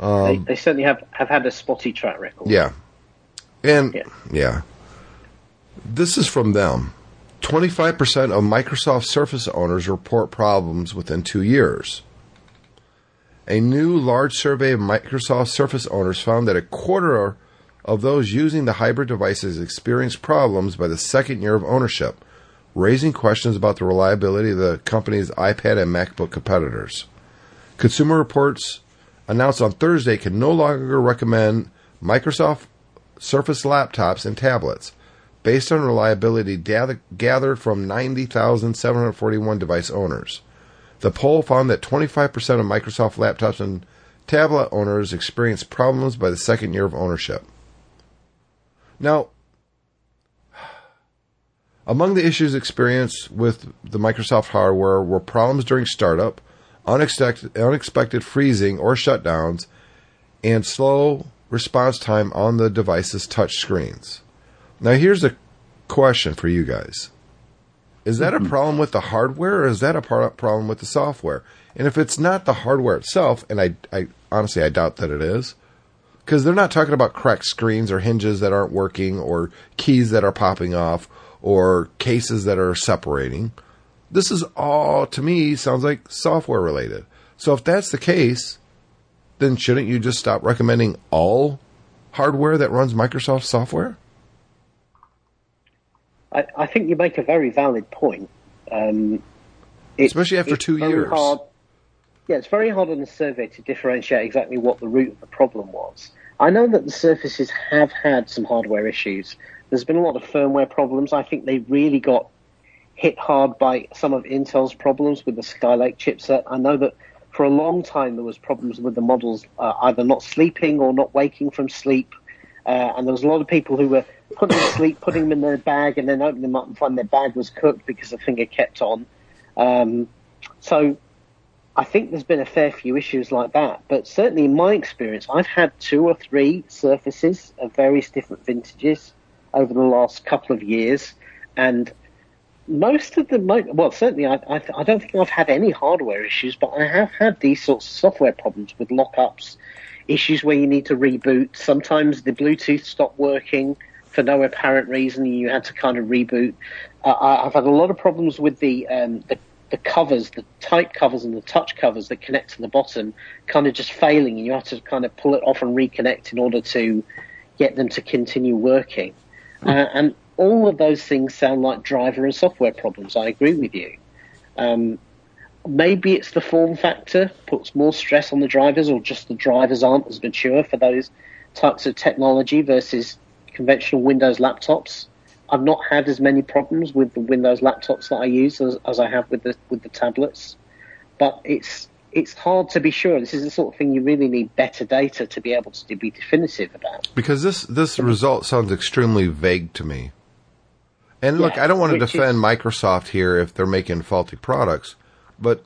they, they certainly have, have had a spotty track record. Yeah. And Yeah. yeah. This is from them. 25% of Microsoft Surface owners report problems within 2 years. A new large survey of Microsoft Surface owners found that a quarter of those using the hybrid devices experienced problems by the second year of ownership, raising questions about the reliability of the company's iPad and MacBook competitors. Consumer Reports announced on Thursday can no longer recommend Microsoft Surface laptops and tablets based on reliability data gathered from 90,741 device owners. The poll found that 25% of Microsoft laptops and tablet owners experienced problems by the second year of ownership. Now, among the issues experienced with the Microsoft hardware were problems during startup, unexpected, unexpected freezing or shutdowns, and slow response time on the device's touch screens. Now, here's a question for you guys. Is that a mm-hmm. problem with the hardware or is that a problem with the software? And if it's not the hardware itself, and I, I honestly I doubt that it is, because they're not talking about cracked screens or hinges that aren't working or keys that are popping off or cases that are separating. this is all to me sounds like software related. So if that's the case, then shouldn't you just stop recommending all hardware that runs Microsoft software? I, I think you make a very valid point. Um, it's- Especially after two very years. Hard, yeah, it's very hard on the survey to differentiate exactly what the root of the problem was. I know that the Surfaces have had some hardware issues. There's been a lot of firmware problems. I think they really got hit hard by some of Intel's problems with the Skylake chipset. I know that for a long time there was problems with the models uh, either not sleeping or not waking from sleep. Uh, and there was a lot of people who were putting them to sleep, putting them in their bag, and then opening them up and find their bag was cooked because the finger kept on. Um, so I think there's been a fair few issues like that. But certainly in my experience, I've had two or three surfaces of various different vintages over the last couple of years, and most of them, mo- well, certainly I, I, I don't think I've had any hardware issues, but I have had these sorts of software problems with lockups, issues where you need to reboot. Sometimes the Bluetooth stopped working for no apparent reason, you had to kind of reboot. Uh, I've had a lot of problems with the, um, the the covers, the type covers and the touch covers that connect to the bottom, kind of just failing, and you have to kind of pull it off and reconnect in order to get them to continue working. Uh, and all of those things sound like driver and software problems. I agree with you. Um, maybe it's the form factor puts more stress on the drivers, or just the drivers aren't as mature for those types of technology versus conventional Windows laptops. I've not had as many problems with the Windows laptops that I use as, as I have with the with the tablets, but it's it's hard to be sure. This is the sort of thing you really need better data to be able to be definitive about. Because this this result sounds extremely vague to me. And look, Yeah, I don't want to defend is- Microsoft here if they're making faulty products, but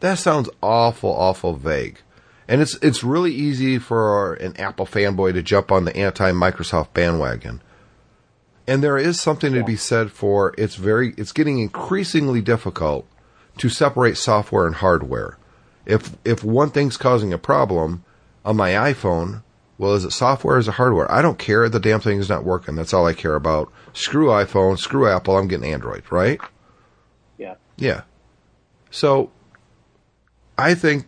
that sounds awful, awful vague. And it's it's really easy for an Apple fanboy to jump on the anti-Microsoft bandwagon. And there is something to be said for it's very it's getting increasingly difficult to separate software and hardware. If if one thing's causing a problem on my iPhone, well, is it software or is it hardware? I don't care. The damn thing is not working. That's all I care about. Screw iPhone, screw Apple. I'm getting Android, right? Yeah. Yeah. So I think,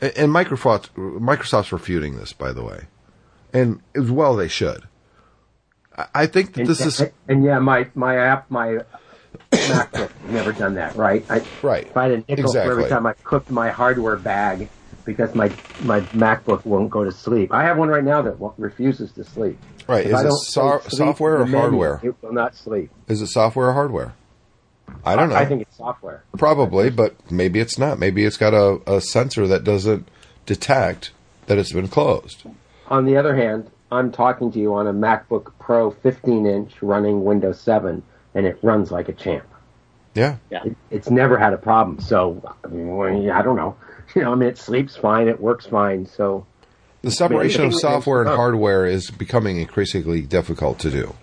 and Microsoft Microsoft's refuting this, by the way, and as well they should. I- think that And, this is and, yeah, my my app, my MacBook never done that, right? I, Right. If I had a nickel for Exactly. every time I cooked my hardware bag because my my MacBook won't go to sleep. I have one right now that refuses to sleep. Right. If Is I it so- software or the menu, hardware? It will not sleep. is it software or hardware? I don't know. I think it's software. Probably, but maybe it's not. Maybe it's got a, a sensor that doesn't detect that it's been closed. On the other hand, I'm talking to you on a MacBook Pro 15 inch running Windows 7, and it runs like a champ. Yeah. Yeah. It, it's never had a problem. So I, mean, I don't know. You know, I mean, it sleeps fine, it works fine. So The separation of software and hardware is becoming increasingly difficult to do.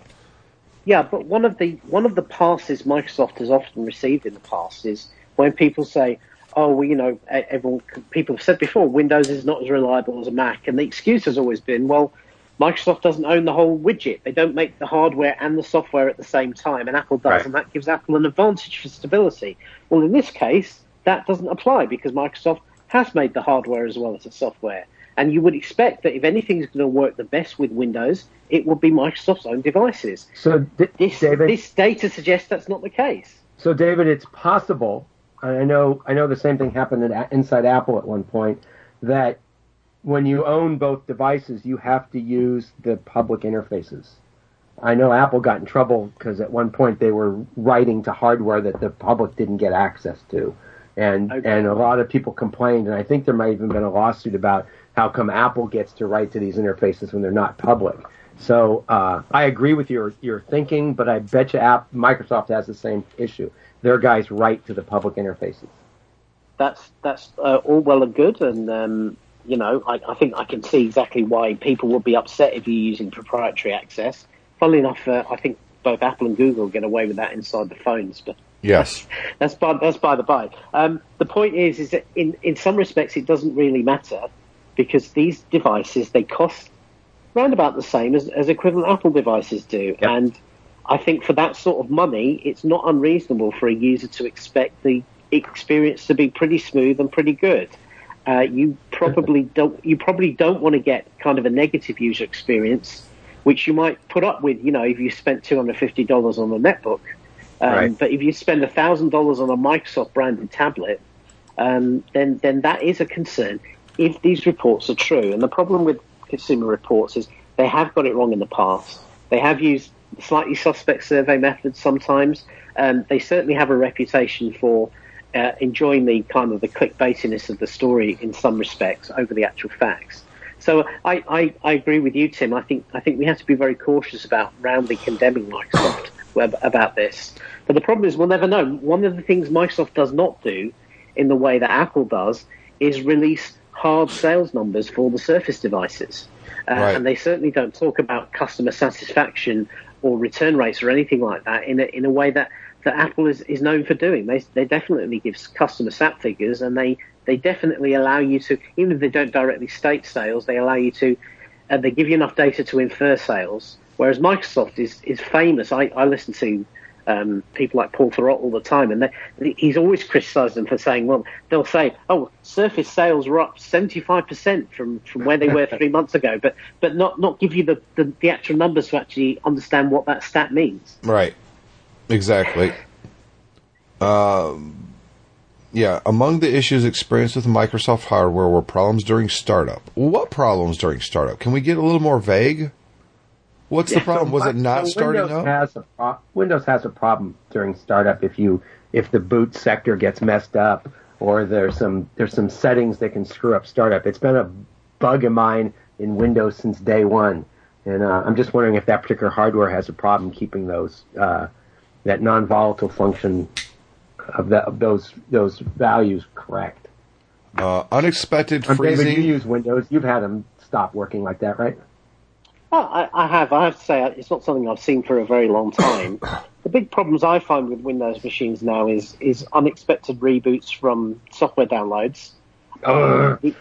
Yeah, but one of the one of the passes Microsoft has often received in the past is when people say, "Oh, well, you know, everyone." People have said before, Windows is not as reliable as a Mac, and the excuse has always been, "Well, Microsoft doesn't own the whole widget; they don't make the hardware and the software at the same time, and Apple does, Right. and that gives Apple an advantage for stability." Well, in this case, that doesn't apply because Microsoft has made the hardware as well as the software. And you would expect that if anything's going to work the best with Windows, it would be Microsoft's own devices. so D- This David, this data suggests that's not the case. So, David, it's possible, and I know I know the same thing happened at, inside Apple at one point, that when you own both devices, you have to use the public interfaces. I know Apple got in trouble because at one point they were writing to hardware that the public didn't get access to, and Okay. and a lot of people complained, and I think there might even been a lawsuit about how come Apple gets to write to these interfaces when they're not public. So uh, I agree with your your thinking, but I bet you App, Microsoft has the same issue. Their guys write to the public interfaces. That's that's uh, all well and good, and um, you know, I, I think I can see exactly why people would be upset if you're using proprietary access. Funnily enough, uh, I think both Apple and Google get away with that inside the phones, but Yes. that's by that's by the by. Um, the point is, is that in in some respects it doesn't really matter because these devices they cost round about the same as, as equivalent Apple devices do, and I think for that sort of money, it's not unreasonable for a user to expect the experience to be pretty smooth and pretty good. Uh, you probably don't you probably don't want to get kind of a negative user experience, which you might put up with. You know, if you spent two hundred fifty dollars on a netbook, um, Right. but if you spend thousand dollars on a Microsoft branded tablet, um, then then that is a concern if these reports are true. And the problem with Consumer Reports is they have got it wrong in the past. They have used slightly suspect survey methods sometimes. Um, they certainly have a reputation for uh, enjoying the kind of the clickbaitiness of the story in some respects over the actual facts. So I, I, I agree with you, Tim. I think I think we have to be very cautious about roundly condemning Microsoft about this. But the problem is we'll never know. One of the things Microsoft does not do, in the way that Apple does, is release hard sales numbers for the Surface devices. Uh, Right. And they certainly don't talk about customer satisfaction or return rates or anything like that in a, in a way that, that Apple is, is known for doing. They, they definitely give customer sat figures and they, they definitely allow you to, even if they don't directly state sales, they allow you to, uh, they give you enough data to infer sales. Whereas Microsoft is, is famous. I, I listen to um, people like Paul Thurrott all the time, and they, he's always criticised them for saying, well, they'll say, oh, Surface sales were up 75% from, from where they were three months ago, but, but not, not give you the, the, the actual numbers to actually understand what that stat means. Right. Exactly. Um, yeah. Among the issues experienced with Microsoft hardware were problems during startup. What problems during startup? Can we get a little more vague? What's the problem? Was it not So starting Windows up? Has a pro- Windows has a problem during startup if you if the boot sector gets messed up or there's some there's some settings that can screw up startup. It's been a bug of mine in Windows since day one, and uh, I'm just wondering if that particular hardware has a problem keeping those uh, that non-volatile function of, that, of those those values correct. Uh, unexpected Um, David, you use Windows. You've had them stop working like that, right? I, I have. I have to say, it's not something I've seen for a very long time. the big problems I find with Windows machines now is is unexpected reboots from software downloads, Ugh. the,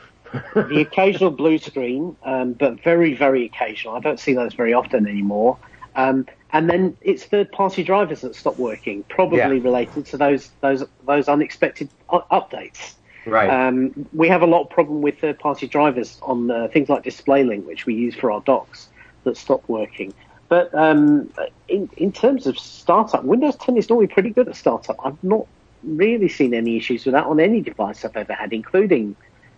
the occasional blue screen, um, but very very occasional. I don't see those very often anymore. Um, and then it's third-party drivers that stop working, probably Yeah. related to those those those unexpected u- updates. Right. Um, we have a lot of problem with third-party drivers on uh, things like DisplayLink, which we use for our docks, that stop working. But um, in, in terms of startup, Windows 10 is normally pretty good at startup. I've not really seen any issues with that on any device I've ever had, including,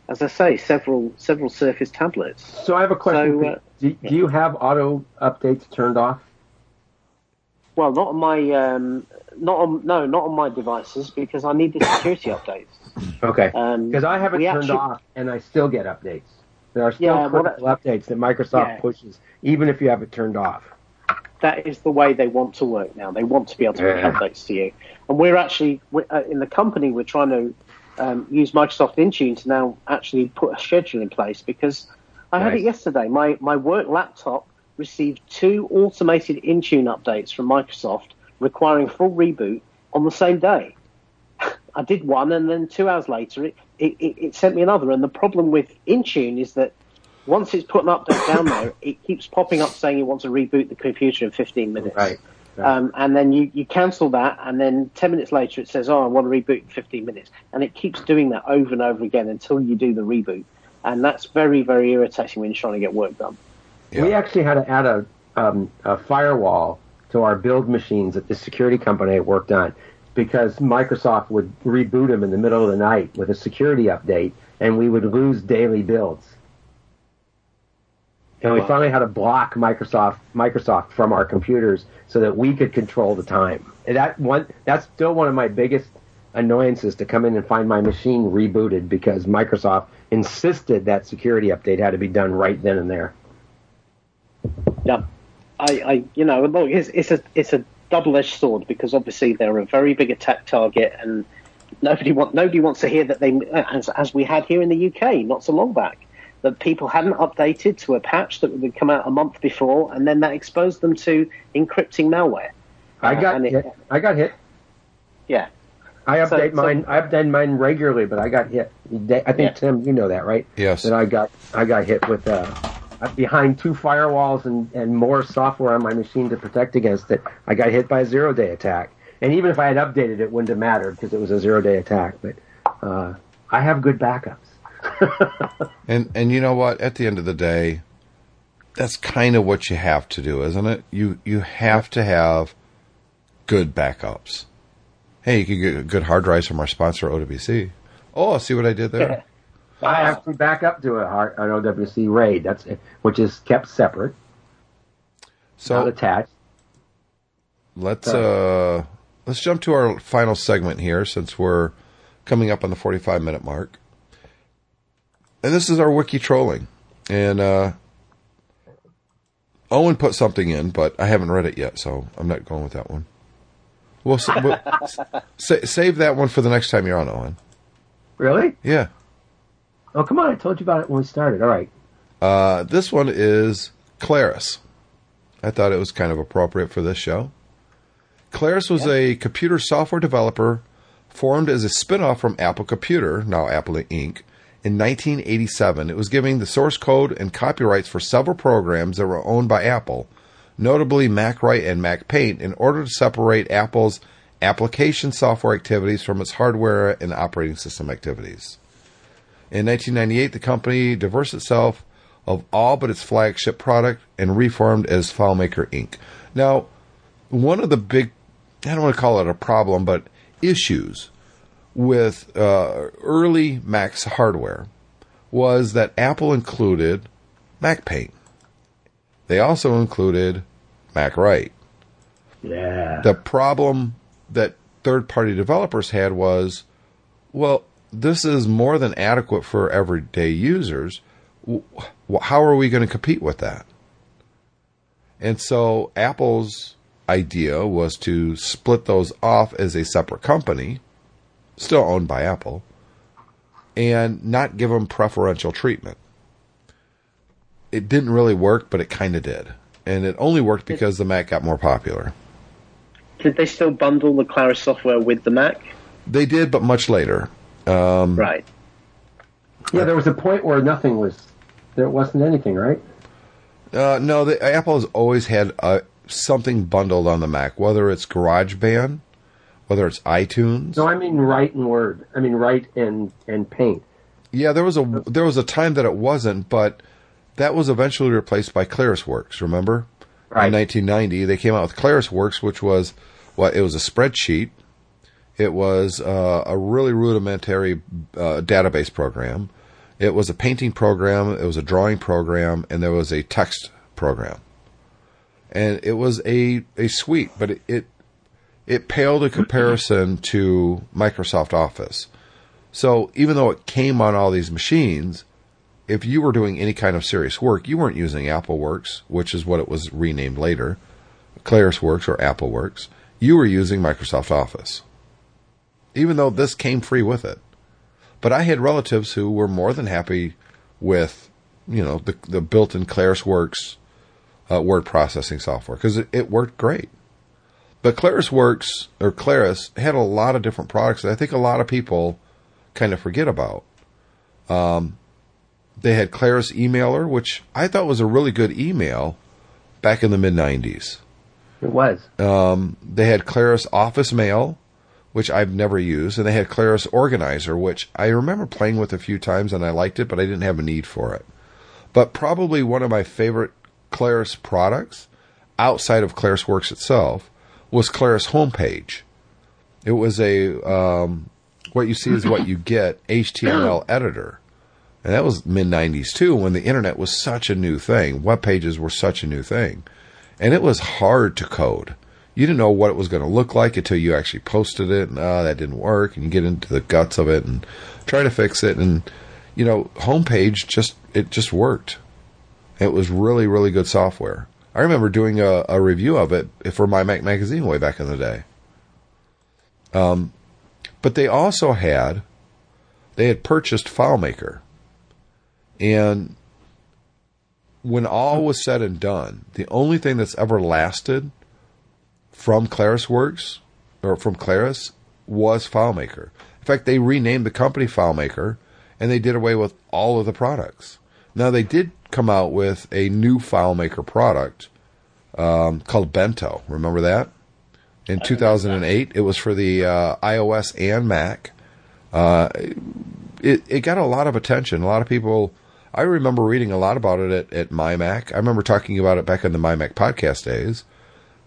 as I say, several several Surface tablets. So I have a question. So, uh, do, do you have auto updates turned off? Well, not on my um, not on no, not on my devices because I need the security updates. Okay. Um, Because I have it turned actually- off, and I still get updates. There are still Yeah, well, critical updates that Microsoft Yeah. pushes, even if you have it turned off. that is the way they want to work now. They want to be able to make Yeah. updates to you. And we're actually, we uh, in the company, we're trying to um, use Microsoft Intune to now actually put a schedule in place because I had it yesterday. My, my work laptop received two automated Intune updates from Microsoft requiring full reboot on the same day. I did one, and then two hours later, it, it, it, it sent me another. And the problem with Intune is that once it's put an update down there, it keeps popping up saying it wants to reboot the computer in 15 minutes. Right. Um, and then you, you cancel that, and then 10 minutes later it says, oh, I want to reboot in 15 minutes. And it keeps doing that over and over again until you do the reboot. And that's very, very irritating when you're trying to get work done. Yeah. We actually had to add a, um, a firewall to our build machines at the security company I worked on because Microsoft would reboot them in the middle of the night with a security update, and we would lose daily builds. And we Wow. finally had to block Microsoft Microsoft from our computers so that we could control the time. And that one that's still one of my biggest annoyances to come in and find my machine rebooted because Microsoft insisted that security update had to be done right then and there. Yeah, I, I you know, look, it's, it's a it's a double-edged sword because obviously they're a very big attack target, and nobody want nobody wants to hear that they, as as we had here in the UK not so long back, that people hadn't updated to a patch that would come out a month before, and then that exposed them to encrypting malware. I Uh, got and it- hit. I got hit. Yeah, I update so- mine. I update mine regularly, but I got hit. I think Yeah. Tim, you know that, right? Yes. That I got I got hit with uh, uh, behind two firewalls and, and more software on my machine to protect against it, I got hit by a zero day attack. And even if I had updated it, wouldn't have mattered because it was a zero day attack. But uh, I have good backups. And and you know what? At the end of the day, that's kind of what you have to do, isn't it? You you have to have good backups. Hey, you can get good hard drives from our sponsor OWC. Oh, see what I did there? I actually back up to a hard, an OWC RAID. That's which is kept separate, not attached. let's uh let's jump to our final segment here since we're coming up on the 45 minute mark. And this is our wiki trolling. And uh Owen put something in, but I haven't read it yet, so I'm not going with that one. We'll sa- save that one for the next time you're on, Owen. Really? Yeah. Oh, come on! I told you about it when we started. All right. Uh, this one is Claris. I thought it was kind of appropriate for this show. Claris was a computer software developer formed as a spin-off from Apple Computer, now Apple Inc., in 1987. It was giving the source code and copyrights for several programs that were owned by Apple, notably MacWrite and MacPaint, in order to separate Apple's application software activities from its hardware and operating system activities. In 1998, the company divorced itself of all but its flagship product and reformed as FileMaker Inc. Now, one of the big, I don't want to call it a problem, but issues with uh, early Mac's hardware was that Apple included MacPaint. They also included MacWrite. Yeah. The problem that third party developers had was well, this is more than adequate for everyday users. How are we going to compete with that? And so Apple's idea was to split those off as a separate company, still owned by Apple, and not give them preferential treatment. It didn't really work, but it kind of did. And it only worked because the Mac got more popular. Did they still bundle the Claris software with the Mac? They did, but much later. Um, Right. yeah. There was a point where nothing was. There wasn't anything, right? Uh, no, the, Apple has always had uh, something bundled on the Mac, whether it's GarageBand, whether it's iTunes. No, I mean write and word. I mean write and and paint. Yeah, there was a there was a time that it wasn't, but that was eventually replaced by ClarisWorks. Remember, Right. in 1990, they came out with ClarisWorks, which was what it was a spreadsheet. It was uh, a really rudimentary uh, database program. It was a painting program. It was a drawing program, and there was a text program. And it was a a suite, but it it, it paled in comparison to Microsoft Office. So even though it came on all these machines, if you were doing any kind of serious work, you weren't using AppleWorks, which is what it was renamed later, ClarisWorks or AppleWorks. You were using Microsoft Office, even though this came free with it. But I had relatives who were more than happy with, you know, the the built-in ClarisWorks uh, word processing software because it, it worked great. But ClarisWorks or Claris had a lot of different products that I think a lot of people kind of forget about. Um, they had Claris Emailer, which I thought was a really good email back in the mid 90s. It was. They had Claris Office Mail, which I've never used, and they had Claris Organizer, which I remember playing with a few times and I liked it, but I didn't have a need for it. But probably one of my favorite Claris products outside of ClarisWorks itself was Claris Homepage. It was a um, what you see is what you get HTML editor. And that was mid 90s too, when the internet was such a new thing. Web pages were such a new thing. And it was hard to code. You didn't know what it was going to look like until you actually posted it, and oh, that didn't work. And you get into the guts of it and try to fix it. And, you know, homepage just, it just worked. It was really, really good software. I remember doing a, a review of it for my Mac magazine way back in the day. Um, but they also had, they had purchased FileMaker. And when all was said and done, the only thing that's ever lasted from ClarisWorks or from Claris was FileMaker. In fact, they renamed the company FileMaker and they did away with all of the products. Now they did come out with a new FileMaker product um, called Bento. Remember that? In 2008, it was for the uh, iOS and Mac. Uh, it it got a lot of attention. A lot of people. I remember reading a lot about it at, at MyMac. I remember talking about it back in the MyMac podcast days.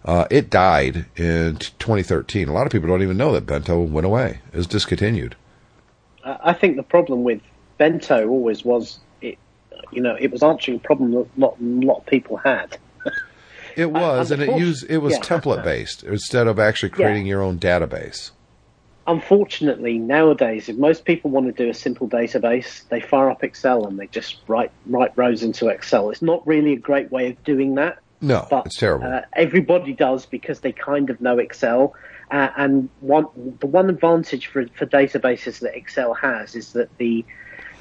Uh, it died in 2013. A lot of people don't even know that Bento went away. It was discontinued. I think the problem with Bento always was it, you know, it was answering a problem that a lot, a lot of people had. It was, and it used it was yeah. template based instead of actually creating your own database. Unfortunately, nowadays, if most people want to do a simple database, they fire up Excel and they just write write rows into Excel. It's not really a great way of doing that. No, but it's terrible. Uh, everybody does because they kind of know Excel. Uh, and one the one advantage for for databases that Excel has is that the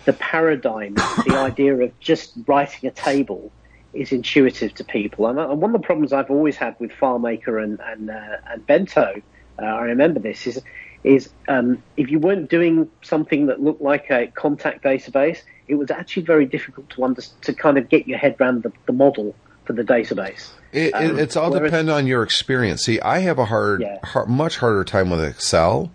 the paradigm, the idea of just writing a table, is intuitive to people. And, uh, and one of the problems I've always had with FileMaker and and, uh, and Bento, uh, I remember this is is um, if you weren't doing something that looked like a contact database, it was actually very difficult to under, to kind of get your head around the, the model for the database. It, it, Um, it's all depend on your experience. See, I have a hard, Yeah. har much harder time with Excel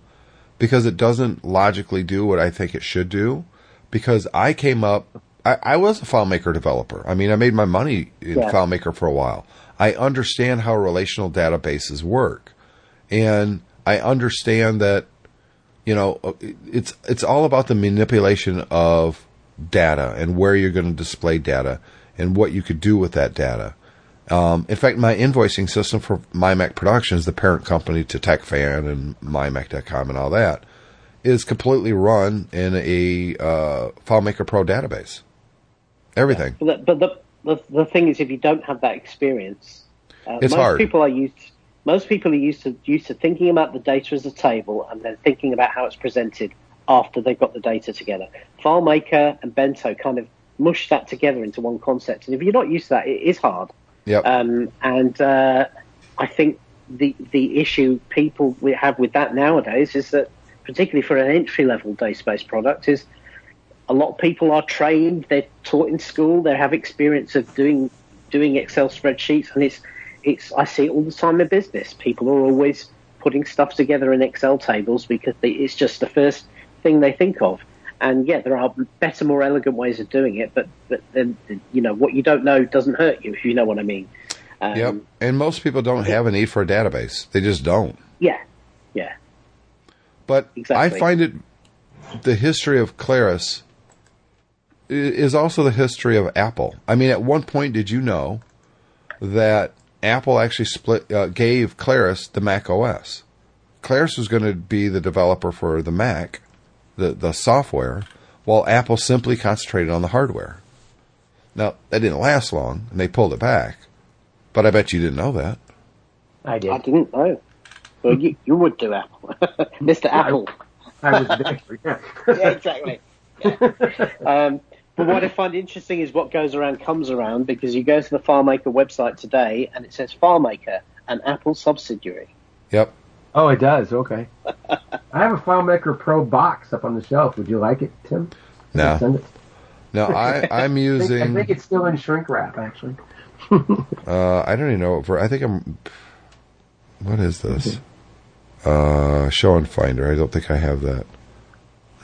because it doesn't logically do what I think it should do. Because I came up, I, I was a FileMaker developer. I mean, I made my money in Yeah. FileMaker for a while. I understand how relational databases work, and I understand that you know it's it's all about the manipulation of data and where you're going to display data and what you could do with that data. Um, in fact, my invoicing system for MyMac Productions, the parent company to TechFan and MyMac.com and all that, is completely run in a uh, FileMaker Pro database. Everything. But, the, but the, the the thing is, if you don't have that experience, uh, It's most hard. people are used. Most people are used to used to thinking about the data as a table and then thinking about how it's presented after they've got the data together. FileMaker and Bento kind of mush that together into one concept, and if you're not used to that, it is hard. Yep. Um, and uh, I think the the issue people we have with that nowadays is that, particularly for an entry level database product, is a lot of people are trained. They're taught in school. They have experience of doing doing Excel spreadsheets, and it's it's. I see it all the time in business. People are always putting stuff together in Excel tables because they, it's just the first thing they think of. And yeah, there are better, more elegant ways of doing it, but but then you know what you don't know doesn't hurt you, if you know what I mean. Um, yep. And most people don't have a need for a database. They just don't. Yeah, yeah. But Exactly. I find it the history of Claris is also the history of Apple. I mean, at one point, did you know that Apple actually split uh, gave Claris the Mac OS? Claris was going to be the developer for the Mac, the the software, while Apple simply concentrated on the hardware. Now that didn't last long, and they pulled it back. But I bet you didn't know that. I did. I didn't know. Well, you, you would do Apple, Mr. Apple. I was there. Yeah. yeah, exactly. Yeah. Um, but what I find interesting is what goes around comes around because you go to the FileMaker website today and it says FileMaker, an Apple subsidiary. Yep. Oh, it does. Okay. I have a FileMaker Pro box up on the shelf. Would you like it, Tim? No. Send it. No, I I'm I think, I think it's still in shrink wrap, actually. Uh, I don't even know. For I think I'm. What is this? Uh, show and finder. I don't think I have that.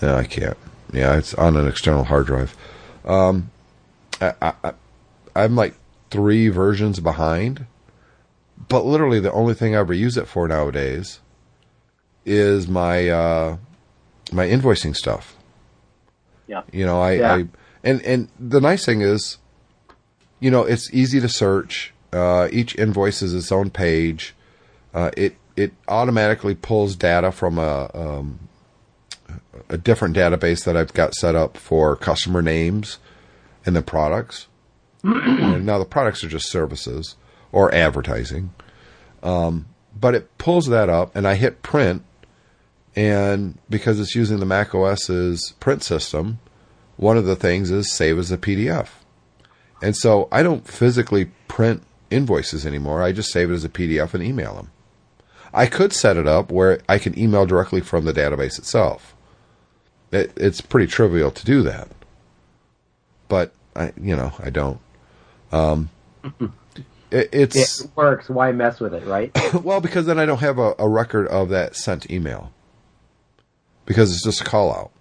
No, I can't. Yeah, it's on an external hard drive. Um, I, I, I- I'm like three versions behind, but literally the only thing I ever use it for nowadays is my uh, my invoicing stuff. Yeah. You know, I, Yeah. I and and the nice thing is, you know, it's easy to search. Uh, each invoice is its own page. Uh, it it automatically pulls data from a um, a different database that I've got set up for customer names and the products. and now the products are just services or advertising. Um, but it pulls that up, and I hit print, and because it's using the Mac OS's print system, one of the things is save as a PDF. And so I don't physically print invoices anymore. I just save it as a PDF and email them. I could set it up where I can email directly from the database itself. It, it's pretty trivial to do that. But I, you know, I don't. Um, it, it's It works. Why mess with it, right? well because then I don't have a, a record of that sent email because it's just a call out,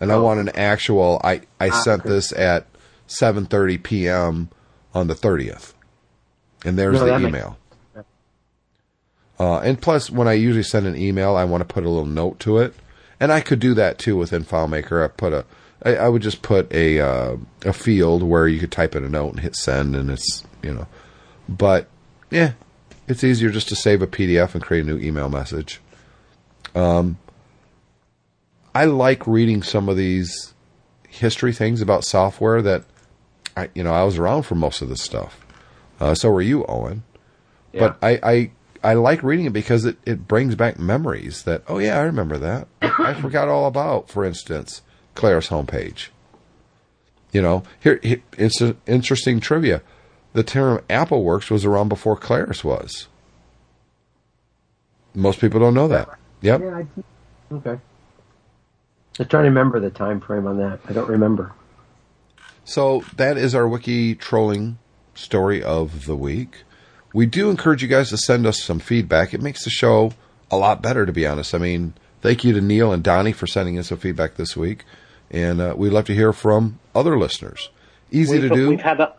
and I Oh. want an actual. I I Ah, sent okay. this at 7:30 p.m. on the 30th, and there's No, the makes- email. Uh, and plus, when I usually send an email, I want to put a little note to it, and I could do that too within FileMaker. I put a, I, I would just put a uh, a field where you could type in a note and hit send, and it's you know, but yeah, it's easier just to save a PDF and create a new email message. Um, I like reading some of these history things about software that I, you know, I was around for most of this stuff. Uh, so were you, Owen. Yeah. But I, I, I like reading it because it, it brings back memories that, oh yeah, I remember that. I forgot all about, for instance, Claris homepage. You know, here, here it's an interesting trivia. The term AppleWorks was around before Claris was. Most people don't know that. Yep. Yeah, I, okay. I'm trying to remember the time frame on that. I don't remember. So that is our wiki trolling story of the week. We do encourage you guys to send us some feedback. It makes the show a lot better, to be honest. I mean, thank you to Neil and Donnie for sending us some feedback this week, and uh, we'd love to hear from other listeners. Easy We've, to do. we've had a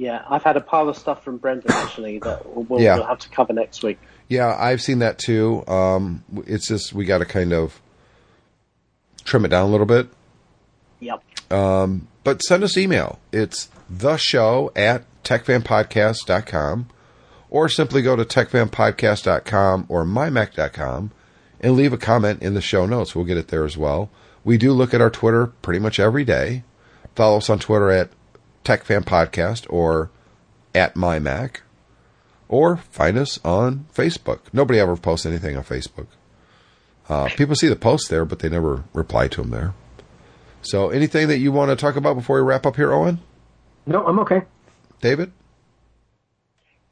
yeah, I've had a pile of stuff from Brendan actually that we'll, Yeah. we'll have to cover next week. Yeah, I've seen that too. Um, it's just we got to kind of trim it down a little bit. Yep. but send us email. It's the show at techfanpodcast.com or simply go to techfanpodcast.com or mymac.com and leave a comment in the show notes. We'll get it there as well. We do look at our Twitter pretty much every day. Follow us on Twitter at techfanpodcast or at My Mac, or find us on Facebook. Nobody ever posts anything on Facebook. Uh, people see the posts there, but they never reply to them there. So, anything that you want to talk about before we wrap up here, Owen? No, I'm okay. David?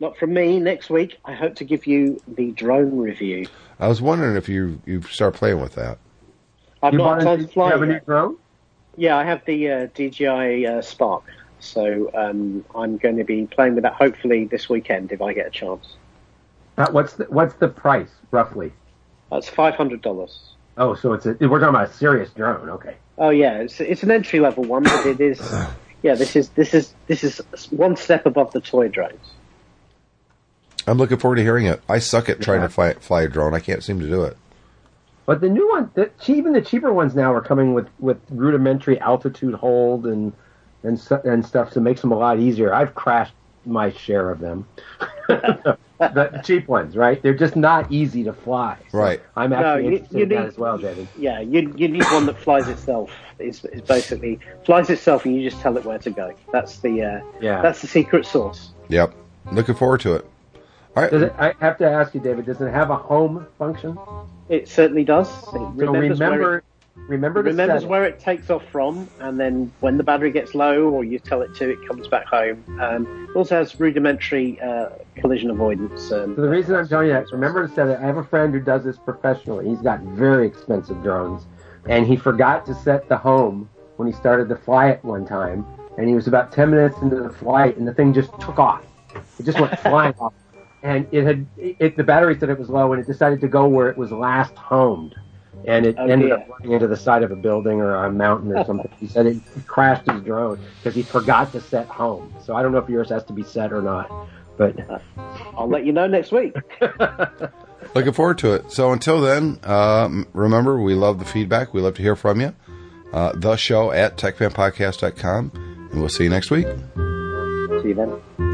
Not from me. Next week, I hope to give you the drone review. I was wondering if you you start playing with that. I've You, not bought a- tried you to fly have a new drone? Yeah, I have the uh, DJI uh, Spark, so um, I'm going to be playing with that hopefully this weekend if I get a chance. Uh, what's the what's the price roughly? That's five hundred dollars. Oh, so it's a we're talking about a serious drone. Okay. Oh yeah, it's it's an entry level one, but it is. Yeah, this is this is this is one step above the toy drones. I'm looking forward to hearing it. I suck at trying Yeah. to fly, fly a drone. I can't seem to do it. But the new one, the, even the cheaper ones now are coming with, with rudimentary altitude hold and and stu- and stuff to make them a lot easier. I've crashed my share of them. the cheap ones, right? They're just not easy to fly. So Right. I'm actually you- interested you in that as well, David. Yeah, you you need one that flies itself. Is is basically flies itself, and you just tell it where to go. That's the uh, Yeah. that's the secret sauce. Yep. Looking forward to it. All right. Does it, I have to ask you, David. Does it have a home function? It certainly does. It So remembers where remember, it, remember to remembers where it takes off from, and then when the battery gets low, or you tell it to, it comes back home. Um, it also has rudimentary uh, collision avoidance. Um, So the reason I'm telling you that, remember to set it. I have a friend who does this professionally. He's got very expensive drones, and he forgot to set the home when he started to fly it one time. And he was about ten minutes into the flight, and the thing just took off. It just went flying off, and it had it, the battery said it was low, and it decided to go where it was last homed, and it Oh, ended dear. up running into the side of a building or a mountain or something. he said it crashed his drone because he forgot to set home. So I don't know if yours has to be set or not, but. I'll let you know next week. Looking forward to it. So until then, um, remember, we love the feedback. We love to hear from you. Uh, the show at techfanpodcast.com. And we'll see you next week. See you then.